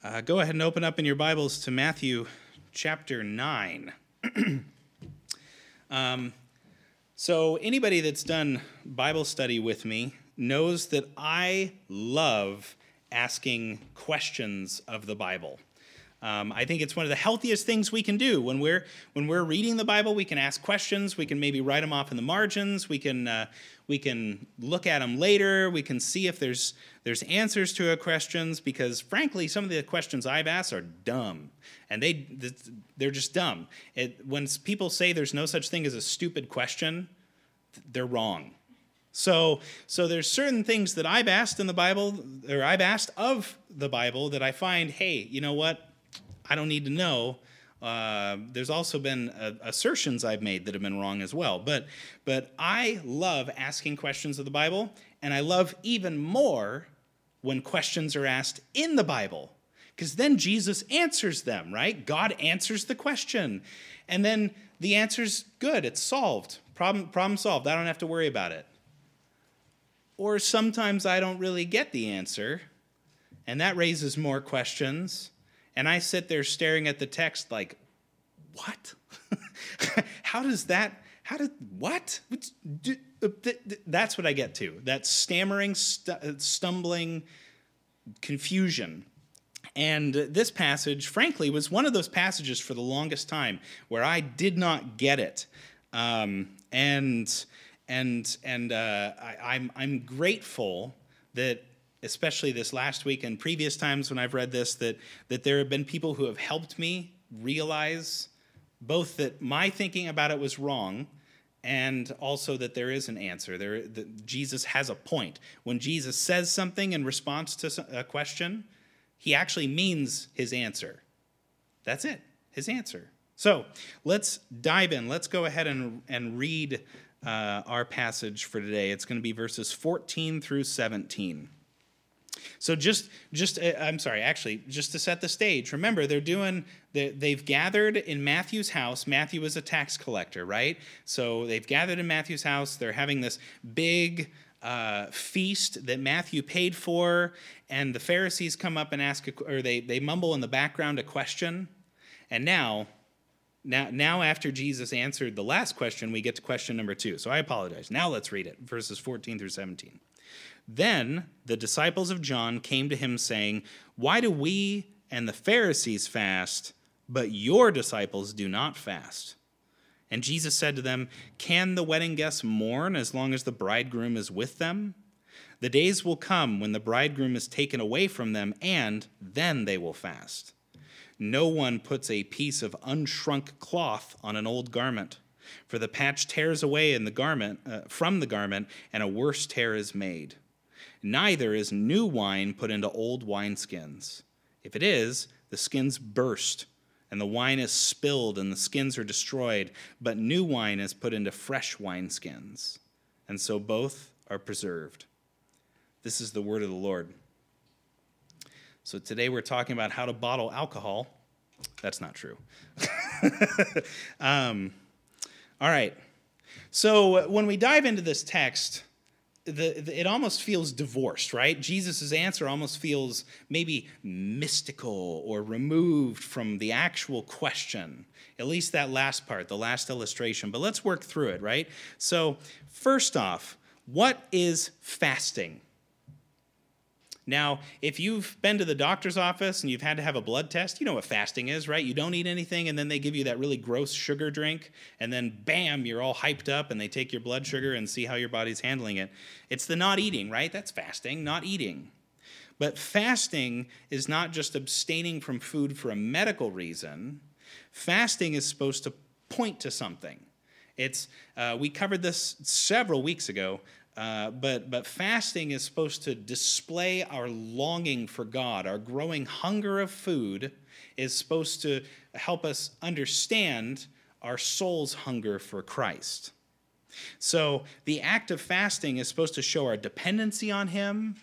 Uh, go ahead and open up in your Bibles to Matthew chapter 9. um, so, anybody that's done Bible study with me knows that I love asking questions of the Bible. Um, I think it's one of the healthiest things we can do when we're when we're reading the Bible. We can ask questions. We can maybe write them off in the margins. We can uh, we can look at them later. We can see if there's there's answers to our questions because frankly, some of the questions I've asked are dumb, and they they're just dumb. It, when people say there's no such thing as a stupid question, they're wrong. So, so there's certain things that I've asked in the Bible, or I've asked of the Bible, that I find, hey, you know what? I don't need to know. Uh, there's also been uh, assertions I've made that have been wrong as well. But, but I love asking questions of the Bible, and I love even more when questions are asked in the Bible, because then Jesus answers them, right? God answers the question, and then the answer's good, it's solved. Problem, problem solved. I don't have to worry about it. Or sometimes I don't really get the answer, and that raises more questions and I sit there staring at the text like, what? how does that, how did, what? Uh, that's what I get to. That stammering, uh, stumbling, confusion. And this passage, frankly, was one of those passages for the longest time where I did not get it. Um, and and and uh, I, I'm I'm grateful that especially this last week and previous times when I've read this, that, that there have been people who have helped me realize both that my thinking about it was wrong and also that there is an answer. There, that Jesus has a point. When Jesus says something in response to a question, he actually means his answer. That's it, his answer. So let's dive in. Let's go ahead and, and read uh, our passage for today. It's going to be verses 14 through 17. So just just uh, I'm sorry, actually, just to set the stage. Remember, they're doing they've gathered in Matthew's house. Matthew was a tax collector, right? So they've gathered in Matthew's house. They're having this big uh, feast that Matthew paid for, and the Pharisees come up and ask, a, or they they mumble in the background a question, and now. Now, now, after Jesus answered the last question, we get to question number two. So I apologize. Now let's read it, verses 14 through 17. Then the disciples of John came to him, saying, Why do we and the Pharisees fast, but your disciples do not fast? And Jesus said to them, Can the wedding guests mourn as long as the bridegroom is with them? The days will come when the bridegroom is taken away from them, and then they will fast. No one puts a piece of unshrunk cloth on an old garment, for the patch tears away in the garment uh, from the garment, and a worse tear is made. Neither is new wine put into old wineskins. If it is, the skins burst, and the wine is spilled, and the skins are destroyed. But new wine is put into fresh wineskins, and so both are preserved. This is the word of the Lord. So today we're talking about how to bottle alcohol. That's not true. um, all right. So when we dive into this text, the, the, it almost feels divorced, right? Jesus' answer almost feels maybe mystical or removed from the actual question. At least that last part, the last illustration. But let's work through it, right? So, first off, what is fasting? Now, if you've been to the doctor's office and you've had to have a blood test, you know what fasting is, right? You don't eat anything, and then they give you that really gross sugar drink, and then bam, you're all hyped up, and they take your blood sugar and see how your body's handling it. It's the not eating, right? That's fasting, not eating. But fasting is not just abstaining from food for a medical reason, fasting is supposed to point to something. It's, uh, we covered this several weeks ago. Uh, but, but fasting is supposed to display our longing for God. Our growing hunger of food is supposed to help us understand our soul's hunger for Christ. So the act of fasting is supposed to show our dependency on Him.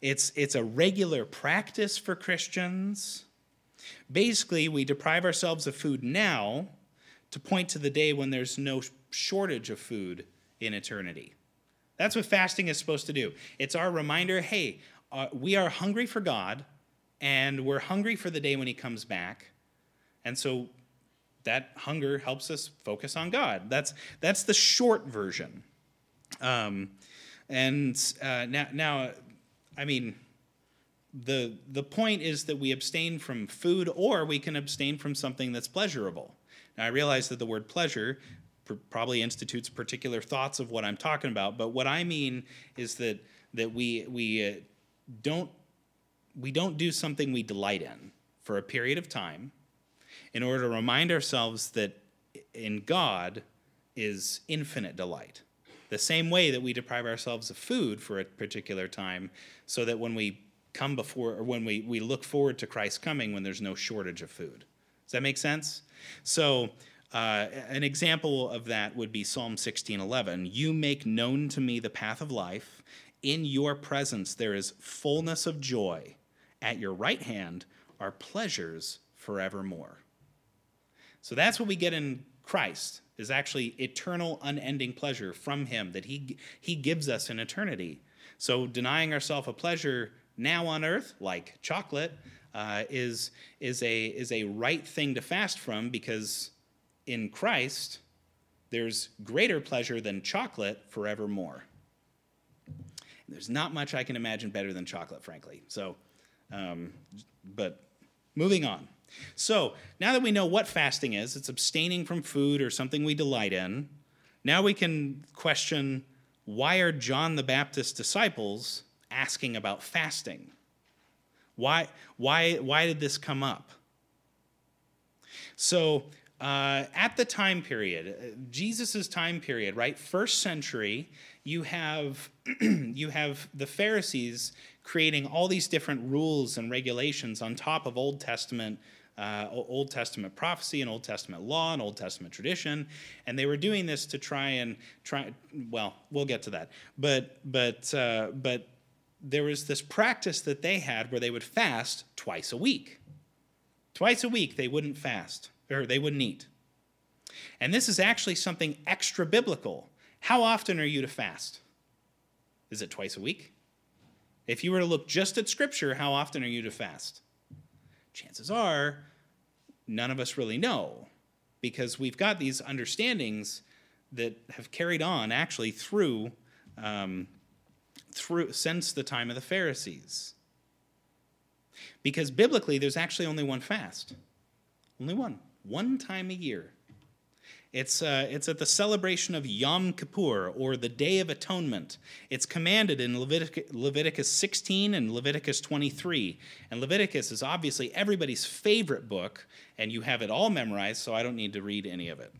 It's, it's a regular practice for Christians. Basically, we deprive ourselves of food now to point to the day when there's no shortage of food in eternity. That's what fasting is supposed to do. It's our reminder hey, uh, we are hungry for God, and we're hungry for the day when he comes back. And so that hunger helps us focus on God. That's, that's the short version. Um, and uh, now, now, I mean, the, the point is that we abstain from food or we can abstain from something that's pleasurable. Now, I realize that the word pleasure probably institutes particular thoughts of what I'm talking about, but what I mean is that, that we, we, uh, don't, we don't do something we delight in for a period of time in order to remind ourselves that in God is infinite delight. The same way that we deprive ourselves of food for a particular time, so that when we come before, or when we, we look forward to Christ's coming, when there's no shortage of food. Does that make sense? So, uh, an example of that would be Psalm 16:11. You make known to me the path of life. In your presence there is fullness of joy. At your right hand are pleasures forevermore. So that's what we get in Christ is actually eternal unending pleasure from him that he he gives us in eternity. So denying ourselves a pleasure now on earth like chocolate uh, is is a is a right thing to fast from because in Christ there's greater pleasure than chocolate forevermore. There's not much I can imagine better than chocolate, frankly. So, um, but moving on. So now that we know what fasting is, it's abstaining from food or something we delight in. Now we can question why are John the Baptist's disciples asking about fasting? Why, why, why did this come up? So, uh, at the time period, uh, Jesus' time period, right, first century, you have, you have the Pharisees creating all these different rules and regulations on top of Old Testament uh, Old Testament prophecy and Old Testament law and Old Testament tradition, and they were doing this to try and try. Well, we'll get to that, but but uh, but there was this practice that they had where they would fast twice a week. Twice a week they wouldn't fast or they wouldn't eat, and this is actually something extra biblical. How often are you to fast? Is it twice a week? If you were to look just at Scripture, how often are you to fast? Chances are none of us really know because we've got these understandings that have carried on actually through um, through since the time of the Pharisees. Because biblically, there's actually only one fast, only one, one time a year. It's, uh, it's at the celebration of Yom Kippur, or the Day of Atonement. It's commanded in Levitic- Leviticus 16 and Leviticus 23. And Leviticus is obviously everybody's favorite book, and you have it all memorized, so I don't need to read any of it.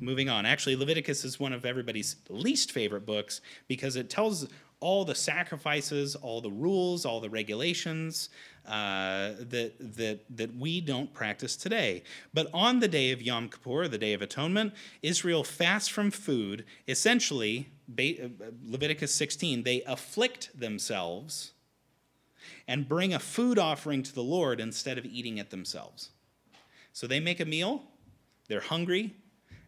Moving on. Actually, Leviticus is one of everybody's least favorite books because it tells all the sacrifices, all the rules, all the regulations uh, that, that, that we don't practice today. But on the day of Yom Kippur, the Day of Atonement, Israel fasts from food. Essentially, uh, Leviticus 16, they afflict themselves and bring a food offering to the Lord instead of eating it themselves. So they make a meal, they're hungry,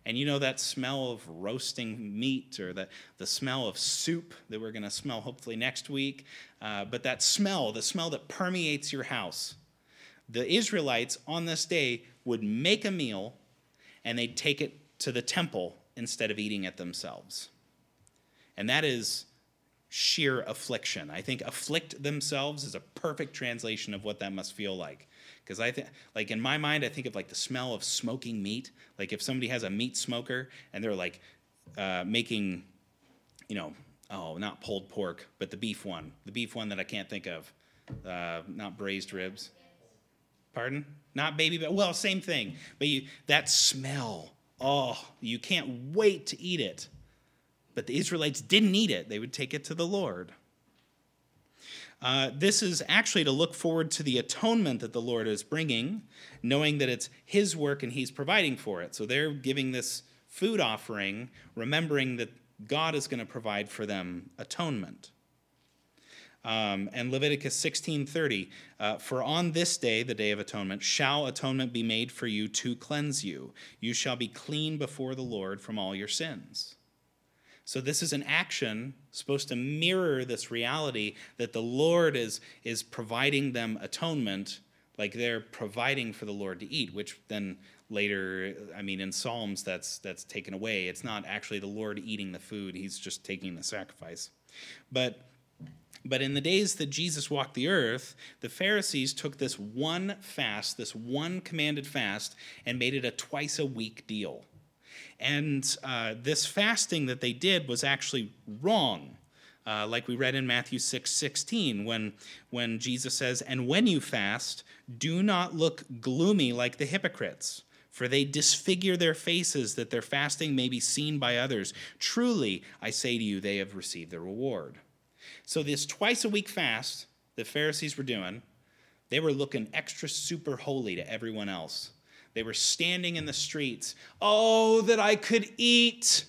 and you know that smell of roasting meat or the, the smell of soup that we're going to smell hopefully next week. Uh, but that smell, the smell that permeates your house. The Israelites on this day would make a meal and they'd take it to the temple instead of eating it themselves. And that is sheer affliction. I think afflict themselves is a perfect translation of what that must feel like. Because I think, like in my mind, I think of like the smell of smoking meat. Like if somebody has a meat smoker and they're like uh, making, you know, oh, not pulled pork, but the beef one, the beef one that I can't think of, uh, not braised ribs. Pardon? Not baby, but well, same thing. But you, that smell, oh, you can't wait to eat it. But the Israelites didn't eat it; they would take it to the Lord. Uh, this is actually to look forward to the atonement that the Lord is bringing, knowing that it's His work and He's providing for it. So they're giving this food offering, remembering that God is going to provide for them atonement. Um, and Leviticus 16:30, uh, for on this day, the day of atonement, shall atonement be made for you to cleanse you. You shall be clean before the Lord from all your sins. So this is an action supposed to mirror this reality that the Lord is, is providing them atonement, like they're providing for the Lord to eat, which then later, I mean, in Psalms, that's, that's taken away. It's not actually the Lord eating the food, he's just taking the sacrifice. But but in the days that Jesus walked the earth, the Pharisees took this one fast, this one commanded fast, and made it a twice a week deal. And uh, this fasting that they did was actually wrong. Uh, like we read in Matthew 6 16, when, when Jesus says, And when you fast, do not look gloomy like the hypocrites, for they disfigure their faces that their fasting may be seen by others. Truly, I say to you, they have received their reward. So, this twice a week fast the Pharisees were doing, they were looking extra super holy to everyone else. They were standing in the streets. Oh, that I could eat.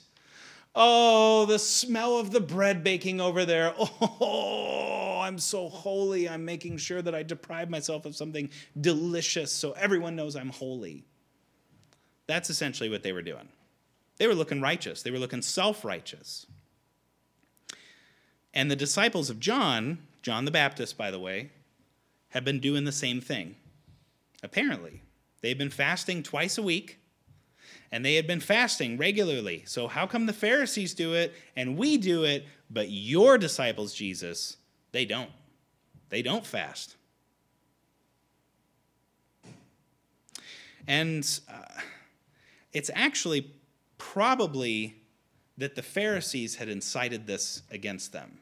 Oh, the smell of the bread baking over there. Oh, I'm so holy. I'm making sure that I deprive myself of something delicious so everyone knows I'm holy. That's essentially what they were doing. They were looking righteous, they were looking self righteous. And the disciples of John, John the Baptist, by the way, have been doing the same thing. Apparently, they've been fasting twice a week, and they had been fasting regularly. So, how come the Pharisees do it and we do it, but your disciples, Jesus, they don't? They don't fast. And uh, it's actually probably that the Pharisees had incited this against them.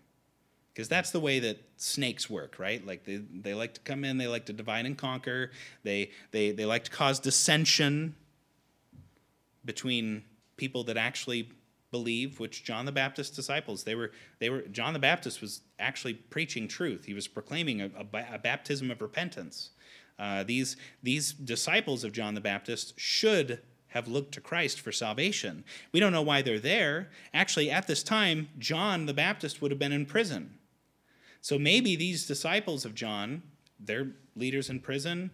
Because that's the way that snakes work, right? Like they, they like to come in, they like to divide and conquer, they, they, they like to cause dissension between people that actually believe, which John the Baptist's disciples, they were, they were, John the Baptist was actually preaching truth. He was proclaiming a, a, a baptism of repentance. Uh, these, these disciples of John the Baptist should have looked to Christ for salvation. We don't know why they're there. Actually, at this time, John the Baptist would have been in prison. So maybe these disciples of John, they're leaders in prison.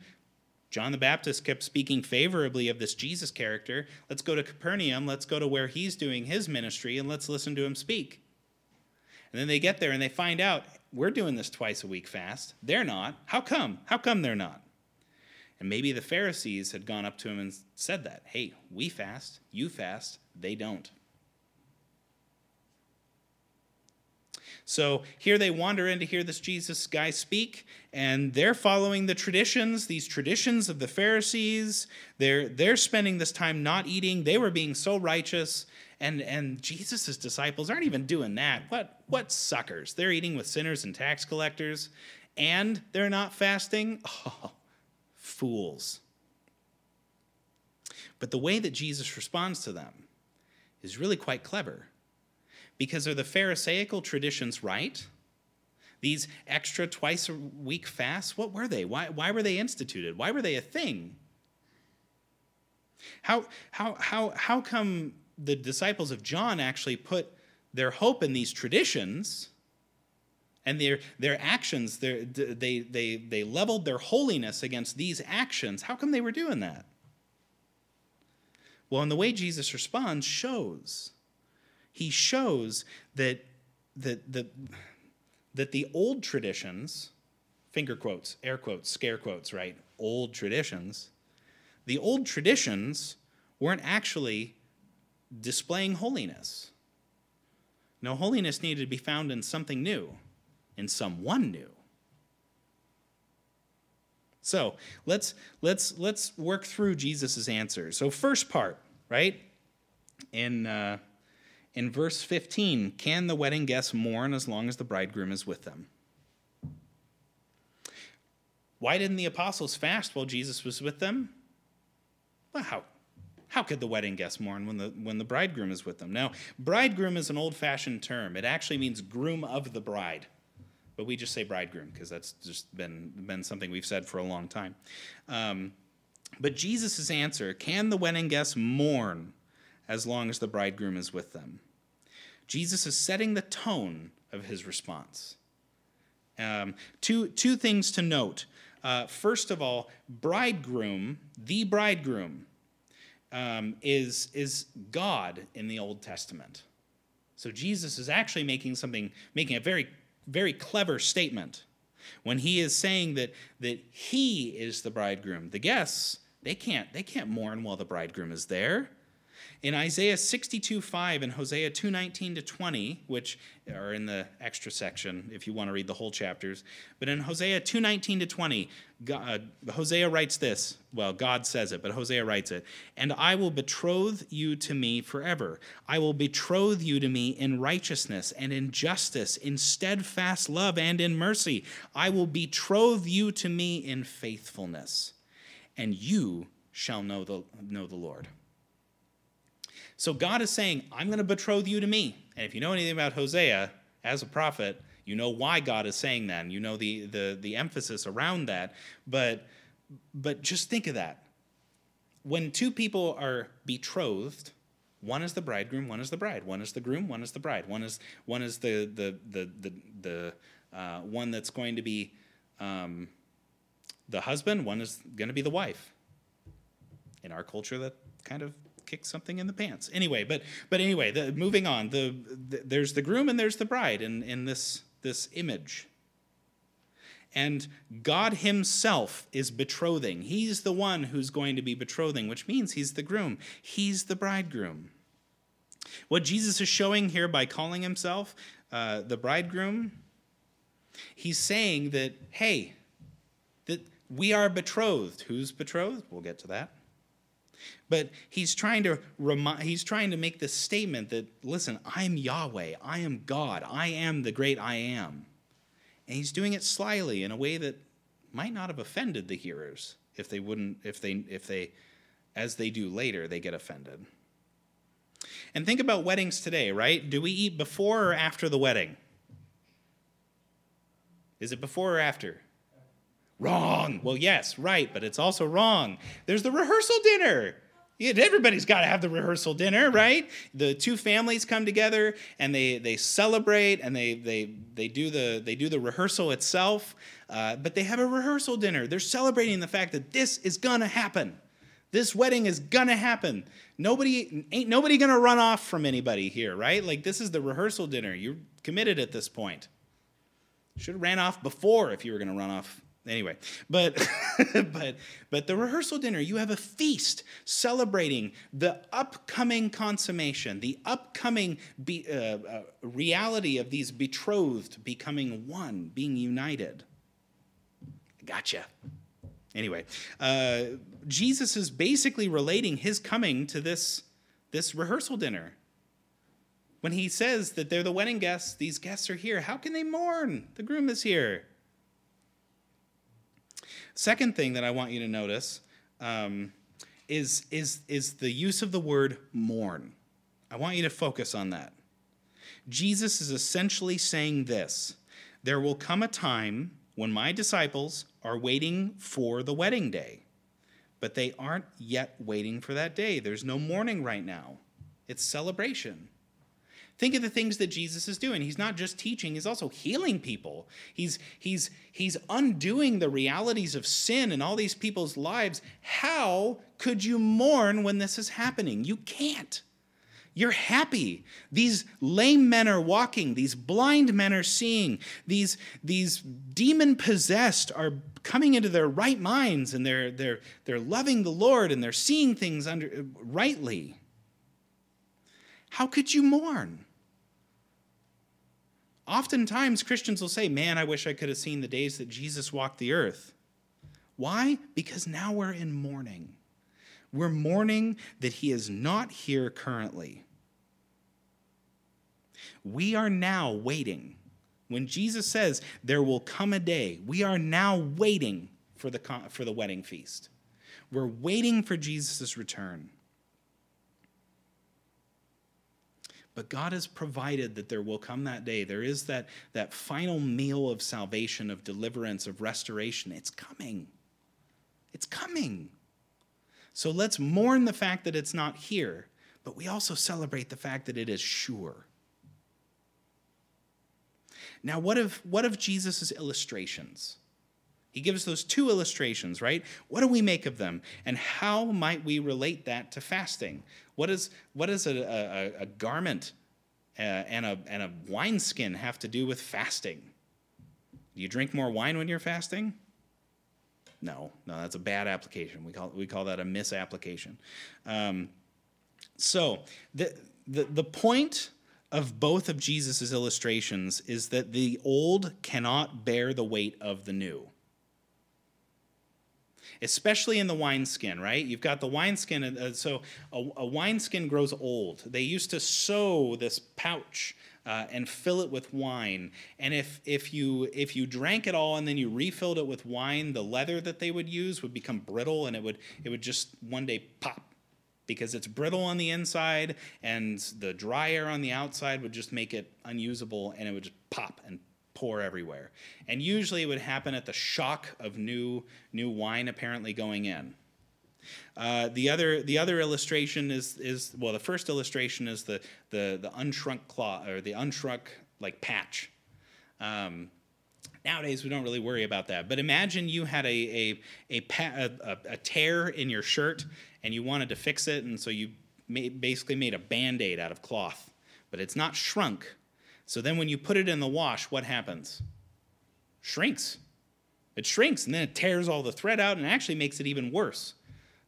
John the Baptist kept speaking favorably of this Jesus character. Let's go to Capernaum. Let's go to where he's doing his ministry and let's listen to him speak. And then they get there and they find out we're doing this twice a week fast. They're not. How come? How come they're not? And maybe the Pharisees had gone up to him and said that hey, we fast, you fast, they don't. So here they wander in to hear this Jesus guy speak, and they're following the traditions, these traditions of the Pharisees. They're, they're spending this time not eating. They were being so righteous, and, and Jesus' disciples aren't even doing that. What, what suckers? They're eating with sinners and tax collectors, and they're not fasting? Oh, fools. But the way that Jesus responds to them is really quite clever. Because are the Pharisaical traditions right? These extra twice a week fasts, what were they? Why, why were they instituted? Why were they a thing? How, how, how, how come the disciples of John actually put their hope in these traditions and their, their actions, their, they, they, they leveled their holiness against these actions. How come they were doing that? Well, and the way Jesus responds shows. He shows that, that, that, that the old traditions, finger quotes, air quotes, scare quotes, right? Old traditions, the old traditions weren't actually displaying holiness. No, holiness needed to be found in something new in someone new. So let's let's let's work through Jesus' answers. So first part, right? In uh, in verse 15, can the wedding guests mourn as long as the bridegroom is with them? Why didn't the apostles fast while Jesus was with them? Well, how, how could the wedding guests mourn when the, when the bridegroom is with them? Now, bridegroom is an old fashioned term. It actually means groom of the bride but we just say bridegroom because that's just been, been something we've said for a long time. Um, but Jesus' answer can the wedding guests mourn as long as the bridegroom is with them? Jesus is setting the tone of his response. Um, two, two things to note. Uh, first of all, bridegroom, the bridegroom, um, is, is God in the Old Testament. So Jesus is actually making something, making a very, very clever statement when he is saying that, that he is the bridegroom. The guests, they can't, they can't mourn while the bridegroom is there. In Isaiah 62 5 and Hosea 2 19 to 20, which are in the extra section if you want to read the whole chapters, but in Hosea 2 19 to 20, God, uh, Hosea writes this. Well, God says it, but Hosea writes it. And I will betroth you to me forever. I will betroth you to me in righteousness and in justice, in steadfast love and in mercy. I will betroth you to me in faithfulness, and you shall know the, know the Lord. So God is saying, I'm going to betroth you to me. And if you know anything about Hosea as a prophet, you know why God is saying that, and you know the, the, the emphasis around that. But, but just think of that. When two people are betrothed, one is the bridegroom, one is the bride. One is the groom, one is the bride. One is, one is the, the, the, the, the uh, one that's going to be um, the husband, one is going to be the wife. In our culture, that kind of kick something in the pants. Anyway, but but anyway, the, moving on. The, the, there's the groom and there's the bride in in this this image. And God Himself is betrothing. He's the one who's going to be betrothing, which means He's the groom. He's the bridegroom. What Jesus is showing here by calling Himself uh, the bridegroom, He's saying that, hey, that we are betrothed. Who's betrothed? We'll get to that. But he's trying to remind, he's trying to make this statement that listen, I'm Yahweh, I am God, I am the great I am. And he's doing it slyly in a way that might not have offended the hearers if they wouldn't if they if they as they do later they get offended. And think about weddings today, right? Do we eat before or after the wedding? Is it before or after? Wrong. Well, yes, right, but it's also wrong. There's the rehearsal dinner. Everybody's got to have the rehearsal dinner, right? The two families come together and they, they celebrate and they, they, they, do the, they do the rehearsal itself, uh, but they have a rehearsal dinner. They're celebrating the fact that this is to happen. This wedding is to happen. Nobody ain't nobody to run off from anybody here, right? Like this is the rehearsal dinner. You're committed at this point. Should have ran off before if you were to run off anyway but but but the rehearsal dinner you have a feast celebrating the upcoming consummation the upcoming be, uh, uh, reality of these betrothed becoming one being united. Gotcha. Anyway uh, jesus is basically relating his coming to this this rehearsal dinner. When he says that they're the wedding guests these guests are here how can they mourn? The groom is here Second thing that I want you to notice um, is, is, is the use of the word mourn. I want you to focus on that. Jesus is essentially saying this There will come a time when my disciples are waiting for the wedding day, but they aren't yet waiting for that day. There's no mourning right now, it's celebration. Think of the things that Jesus is doing. He's not just teaching, he's also healing people. He's, he's, he's undoing the realities of sin in all these people's lives. How could you mourn when this is happening? You can't. You're happy. These lame men are walking. These blind men are seeing. These, these demon possessed are coming into their right minds and they're, they're, they're loving the Lord and they're seeing things under, rightly. How could you mourn? Oftentimes, Christians will say, Man, I wish I could have seen the days that Jesus walked the earth. Why? Because now we're in mourning. We're mourning that he is not here currently. We are now waiting. When Jesus says there will come a day, we are now waiting for the, for the wedding feast. We're waiting for Jesus' return. But God has provided that there will come that day. There is that, that final meal of salvation, of deliverance, of restoration. It's coming. It's coming. So let's mourn the fact that it's not here, but we also celebrate the fact that it is sure. Now, what of, what of Jesus' illustrations? He gives those two illustrations, right? What do we make of them? And how might we relate that to fasting? What is a, a, a garment uh, and, a, and a wineskin have to do with fasting? Do you drink more wine when you're fasting? No, no, that's a bad application. We call, we call that a misapplication. Um, so, the, the, the point of both of Jesus' illustrations is that the old cannot bear the weight of the new. Especially in the wineskin, right? You've got the wineskin, uh, so a, a wineskin grows old. They used to sew this pouch uh, and fill it with wine. And if, if, you, if you drank it all and then you refilled it with wine, the leather that they would use would become brittle and it would, it would just one day pop because it's brittle on the inside and the dry air on the outside would just make it unusable and it would just pop and pour everywhere. And usually it would happen at the shock of new new wine apparently going in. Uh, the other the other illustration is is well the first illustration is the the the unshrunk claw or the unshrunk like patch. Um, nowadays we don't really worry about that, but imagine you had a a a, a, a tear in your shirt and you wanted to fix it, and so you basically made a band aid out of cloth, but it's not shrunk. So then when you put it in the wash, what happens? Shrinks. It shrinks, and then it tears all the thread out and actually makes it even worse.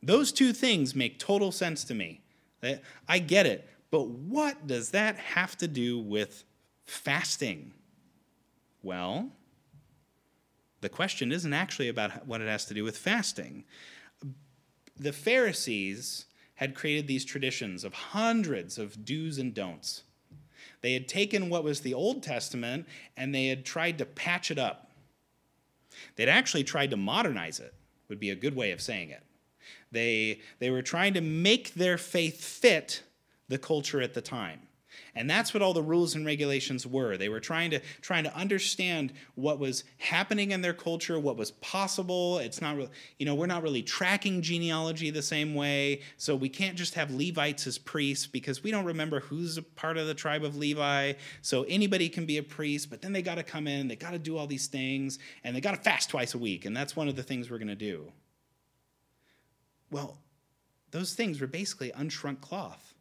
Those two things make total sense to me. I get it, but what does that have to do with fasting? Well, the question isn't actually about what it has to do with fasting the Pharisees had created these traditions of hundreds of do's and don'ts. They had taken what was the Old Testament and they had tried to patch it up. They'd actually tried to modernize it, would be a good way of saying it. They, they were trying to make their faith fit the culture at the time. And that's what all the rules and regulations were. They were trying to trying to understand what was happening in their culture, what was possible. It's not really, you know, we're not really tracking genealogy the same way. So we can't just have Levites as priests because we don't remember who's a part of the tribe of Levi. So anybody can be a priest, but then they got to come in, they got to do all these things, and they got to fast twice a week. And that's one of the things we're going to do. Well, those things were basically unshrunk cloth.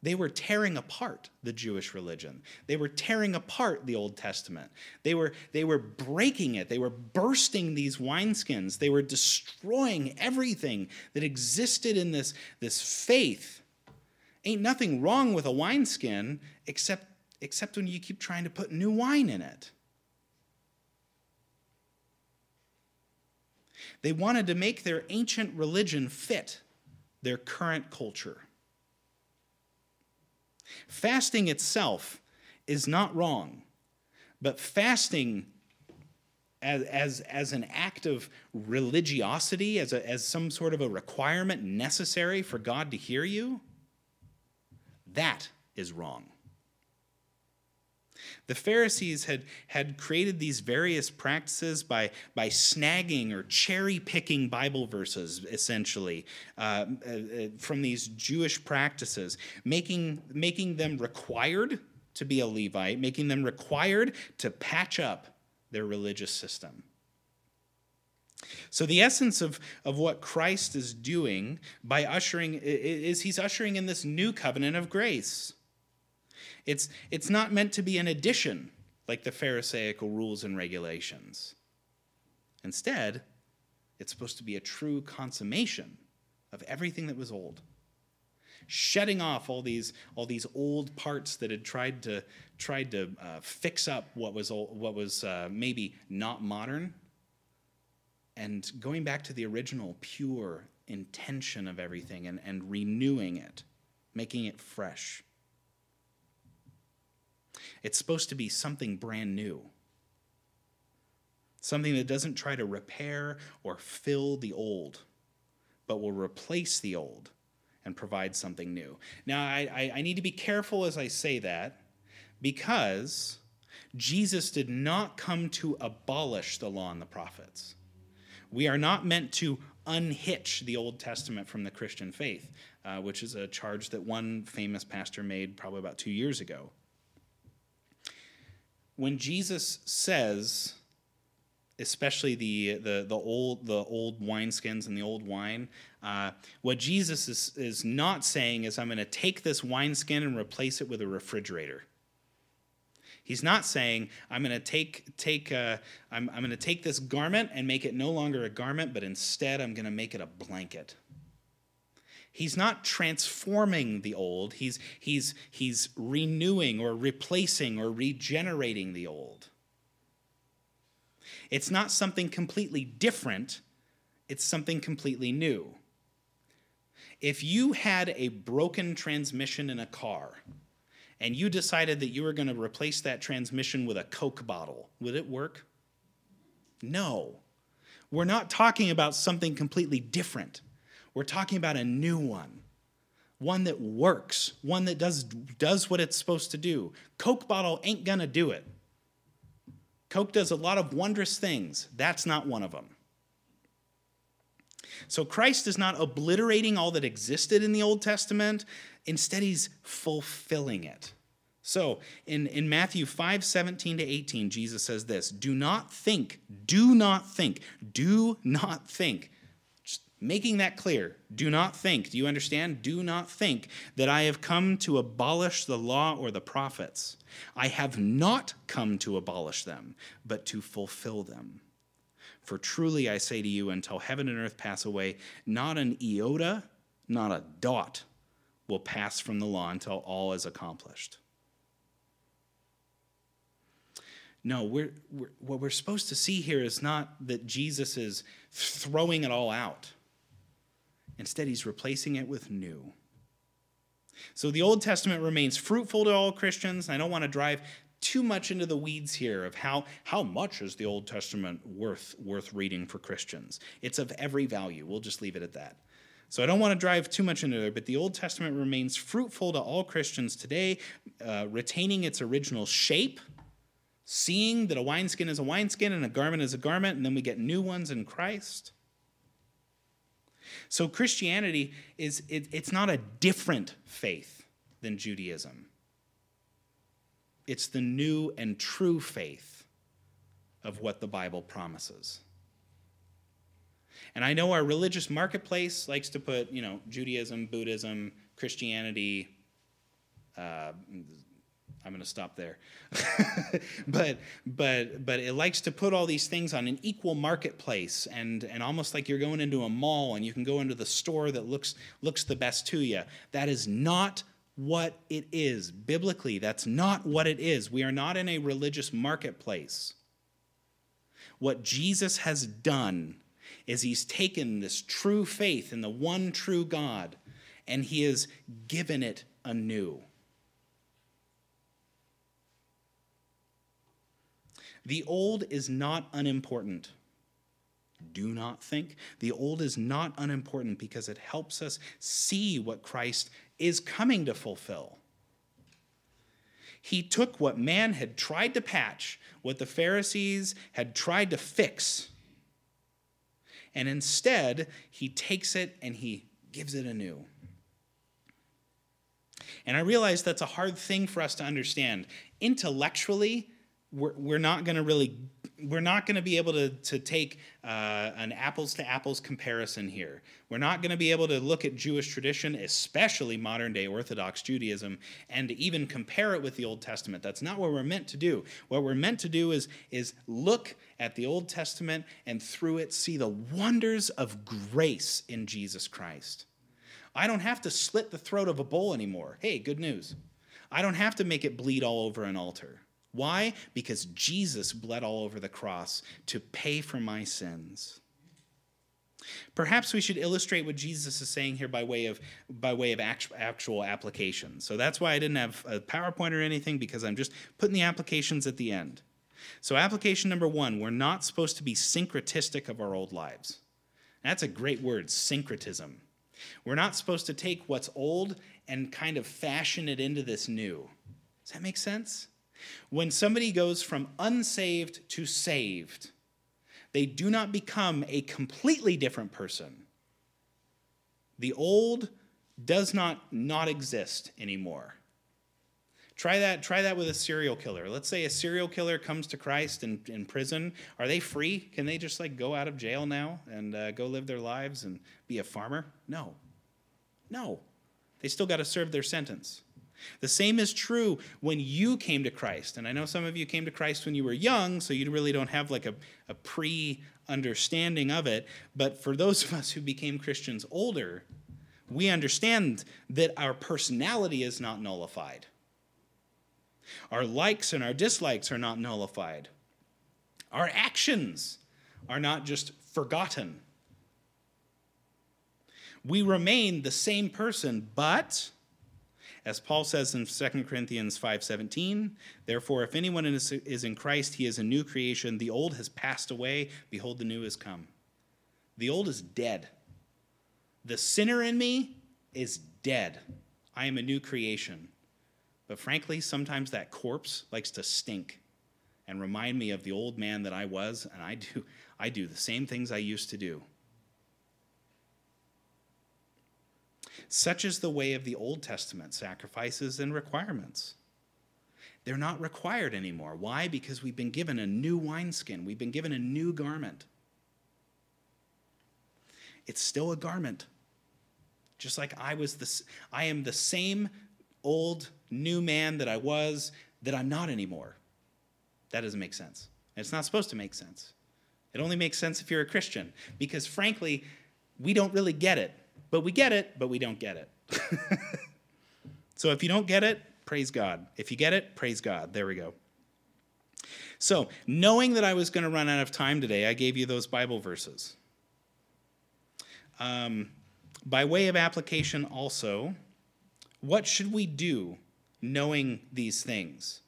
They were tearing apart the Jewish religion. They were tearing apart the Old Testament. They were, they were breaking it. They were bursting these wineskins. They were destroying everything that existed in this, this faith. Ain't nothing wrong with a wineskin except, except when you keep trying to put new wine in it. They wanted to make their ancient religion fit their current culture. Fasting itself is not wrong, but fasting as, as, as an act of religiosity, as, a, as some sort of a requirement necessary for God to hear you, that is wrong. The Pharisees had, had created these various practices by, by snagging or cherry picking Bible verses, essentially, uh, uh, from these Jewish practices, making, making them required to be a Levite, making them required to patch up their religious system. So, the essence of, of what Christ is doing by ushering is he's ushering in this new covenant of grace. It's, it's not meant to be an addition like the Pharisaical rules and regulations. Instead, it's supposed to be a true consummation of everything that was old. Shedding off all these, all these old parts that had tried to, tried to uh, fix up what was, old, what was uh, maybe not modern, and going back to the original pure intention of everything and, and renewing it, making it fresh. It's supposed to be something brand new. Something that doesn't try to repair or fill the old, but will replace the old and provide something new. Now, I, I, I need to be careful as I say that because Jesus did not come to abolish the law and the prophets. We are not meant to unhitch the Old Testament from the Christian faith, uh, which is a charge that one famous pastor made probably about two years ago when Jesus says especially the, the, the, old, the old wineskins and the old wine, uh, what Jesus is, is not saying is, I'm going to take this wineskin and replace it with a refrigerator. He's not saying, I'm going to take, take, uh, I'm, I'm going to take this garment and make it no longer a garment, but instead I'm going to make it a blanket. He's not transforming the old, he's, he's, he's renewing or replacing or regenerating the old. It's not something completely different, it's something completely new. If you had a broken transmission in a car and you decided that you were going to replace that transmission with a Coke bottle, would it work? No. We're not talking about something completely different. We're talking about a new one. One that works, one that does, does what it's supposed to do. Coke bottle ain't gonna do it. Coke does a lot of wondrous things. That's not one of them. So Christ is not obliterating all that existed in the Old Testament, instead, he's fulfilling it. So in, in Matthew 5 17 to 18, Jesus says this Do not think, do not think, do not think. Making that clear. Do not think. Do you understand? Do not think that I have come to abolish the law or the prophets. I have not come to abolish them, but to fulfill them. For truly I say to you, until heaven and earth pass away, not an iota, not a dot will pass from the law until all is accomplished. No, we're, we're, what we're supposed to see here is not that Jesus is throwing it all out. Instead, he's replacing it with new. So the Old Testament remains fruitful to all Christians. I don't want to drive too much into the weeds here of how, how much is the Old Testament worth, worth reading for Christians. It's of every value. We'll just leave it at that. So I don't want to drive too much into there, but the Old Testament remains fruitful to all Christians today, uh, retaining its original shape, seeing that a wineskin is a wineskin and a garment is a garment, and then we get new ones in Christ. So Christianity is it, it's not a different faith than Judaism it's the new and true faith of what the Bible promises. And I know our religious marketplace likes to put, you know, Judaism, Buddhism, Christianity. Uh, I'm going to stop there. but but but it likes to put all these things on an equal marketplace and and almost like you're going into a mall and you can go into the store that looks looks the best to you. That is not what it is. Biblically, that's not what it is. We are not in a religious marketplace. What Jesus has done is he's taken this true faith in the one true God and he has given it anew. The old is not unimportant. Do not think. The old is not unimportant because it helps us see what Christ is coming to fulfill. He took what man had tried to patch, what the Pharisees had tried to fix, and instead he takes it and he gives it anew. And I realize that's a hard thing for us to understand. Intellectually, we're, we're not going to really we're not going to be able to, to take uh, an apples to apples comparison here. We're not going to be able to look at Jewish tradition, especially modern day Orthodox Judaism, and even compare it with the Old Testament. That's not what we're meant to do. What we're meant to do is, is look at the Old Testament and through it see the wonders of grace in Jesus Christ. I don't have to slit the throat of a bull anymore. Hey, good news. I don't have to make it bleed all over an altar. Why? Because Jesus bled all over the cross to pay for my sins. Perhaps we should illustrate what Jesus is saying here by way of by way of actual application. So that's why I didn't have a PowerPoint or anything because I'm just putting the applications at the end. So application number 1, we're not supposed to be syncretistic of our old lives. That's a great word, syncretism. We're not supposed to take what's old and kind of fashion it into this new. Does that make sense? When somebody goes from unsaved to saved, they do not become a completely different person. The old does not not exist anymore. Try that, try that with a serial killer. Let's say a serial killer comes to Christ in, in prison. Are they free? Can they just like go out of jail now and uh, go live their lives and be a farmer? No. No. They still got to serve their sentence. The same is true when you came to Christ. And I know some of you came to Christ when you were young, so you really don't have like a, a pre understanding of it. But for those of us who became Christians older, we understand that our personality is not nullified. Our likes and our dislikes are not nullified. Our actions are not just forgotten. We remain the same person, but as Paul says in 2 Corinthians 5:17, therefore if anyone is, is in Christ, he is a new creation. The old has passed away, behold the new has come. The old is dead. The sinner in me is dead. I am a new creation. But frankly, sometimes that corpse likes to stink and remind me of the old man that I was, and I do, I do the same things I used to do. Such is the way of the Old Testament sacrifices and requirements. They're not required anymore. Why? Because we've been given a new wineskin, we've been given a new garment. It's still a garment. Just like I was the I am the same old new man that I was that I'm not anymore. That doesn't make sense. It's not supposed to make sense. It only makes sense if you're a Christian because frankly, we don't really get it. But we get it, but we don't get it. so if you don't get it, praise God. If you get it, praise God. There we go. So, knowing that I was going to run out of time today, I gave you those Bible verses. Um, by way of application, also, what should we do knowing these things?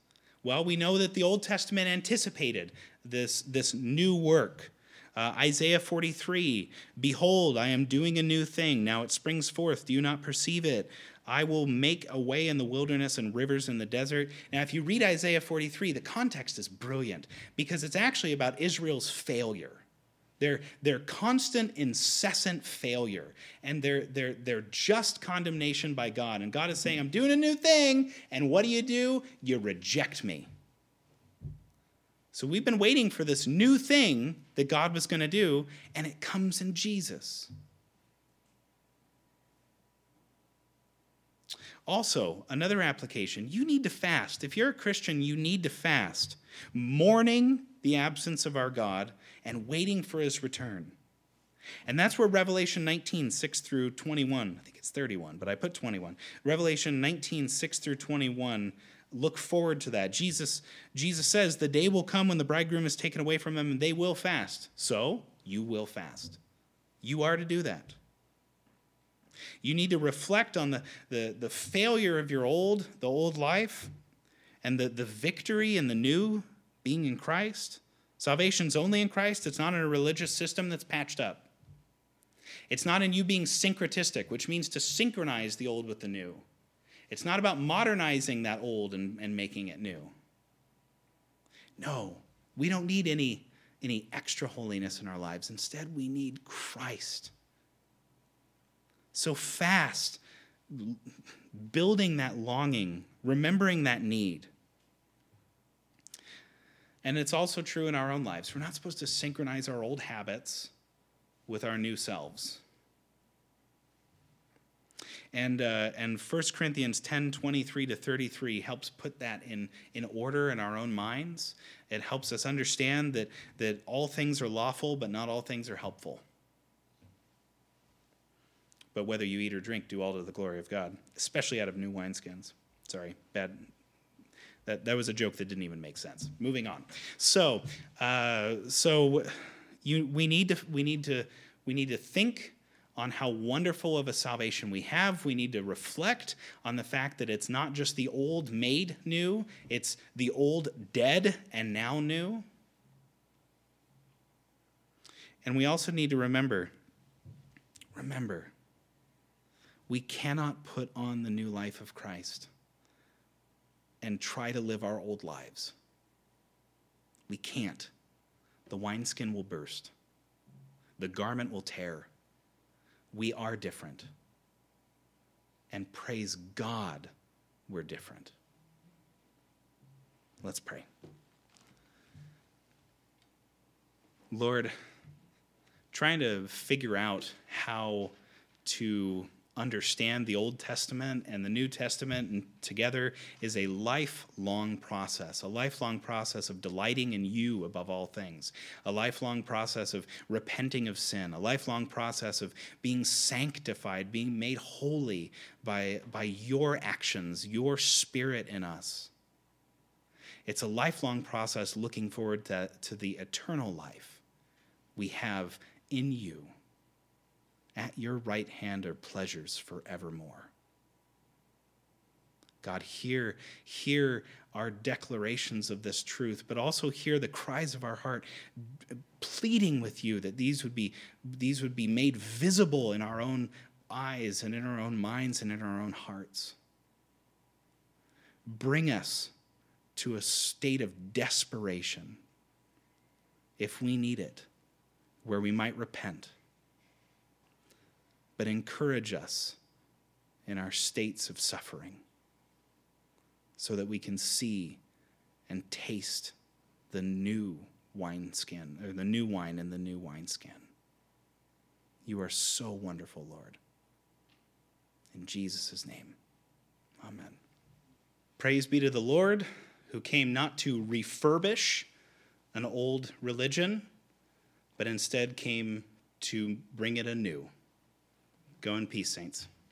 Well, we know that the Old Testament anticipated this, this new work. Uh, Isaiah 43 Behold, I am doing a new thing. Now it springs forth. Do you not perceive it? I will make a way in the wilderness and rivers in the desert. Now, if you read Isaiah 43, the context is brilliant because it's actually about Israel's failure. Their, their constant, incessant failure and their, their, their just condemnation by God. And God is saying, I'm doing a new thing. And what do you do? You reject me. So we've been waiting for this new thing that God was going to do, and it comes in Jesus. Also, another application you need to fast. If you're a Christian, you need to fast, mourning the absence of our God and waiting for his return. And that's where Revelation 19, 6 through 21, I think it's 31, but I put 21. Revelation 19, 6 through 21, look forward to that. Jesus, Jesus says, The day will come when the bridegroom is taken away from them, and they will fast. So you will fast. You are to do that. You need to reflect on the, the, the failure of your old, the old life, and the, the victory in the new, being in Christ. Salvation's only in Christ. It's not in a religious system that's patched up. It's not in you being syncretistic, which means to synchronize the old with the new. It's not about modernizing that old and, and making it new. No, we don't need any, any extra holiness in our lives. Instead, we need Christ. So fast, building that longing, remembering that need. And it's also true in our own lives. We're not supposed to synchronize our old habits with our new selves. And, uh, and 1 Corinthians 10 23 to 33 helps put that in, in order in our own minds. It helps us understand that, that all things are lawful, but not all things are helpful. But whether you eat or drink, do all to the glory of God, especially out of new wineskins. Sorry, bad, that, that was a joke that didn't even make sense. Moving on. So, uh, so you, we need to we need to we need to think on how wonderful of a salvation we have. We need to reflect on the fact that it's not just the old made new, it's the old dead and now new. And we also need to remember remember, we cannot put on the new life of Christ and try to live our old lives. We can't. The wineskin will burst, the garment will tear. We are different. And praise God, we're different. Let's pray. Lord, trying to figure out how to understand the Old Testament and the New Testament and together is a lifelong process, a lifelong process of delighting in you above all things, a lifelong process of repenting of sin, a lifelong process of being sanctified, being made holy by, by your actions, your spirit in us. It's a lifelong process looking forward to, to the eternal life we have in you. At your right hand are pleasures forevermore. God, hear, hear our declarations of this truth, but also hear the cries of our heart, pleading with you that these would be, these would be made visible in our own eyes and in our own minds and in our own hearts. Bring us to a state of desperation if we need it, where we might repent but encourage us in our states of suffering so that we can see and taste the new wineskin, or the new wine in the new wineskin. You are so wonderful, Lord. In Jesus' name, amen. Praise be to the Lord, who came not to refurbish an old religion, but instead came to bring it anew. Go in peace, saints.